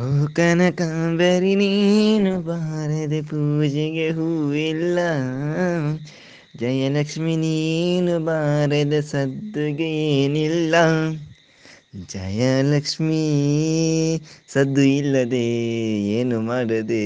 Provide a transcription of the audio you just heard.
ಓ ಕನಕಾಂಬರಿ ನೀನು ಬಾರದೆ ಪೂಜೆಗೆ ಹೂವಿಲ್ಲ. ಜಯಲಕ್ಷ್ಮಿ ನೀನು ಬಾರದ ಸದ್ದುಗೆ ಏನಿಲ್ಲ. ಜಯಲಕ್ಷ್ಮೀ ಸದ್ದು ಇಲ್ಲದೆ ಏನು ಮಾಡದೆ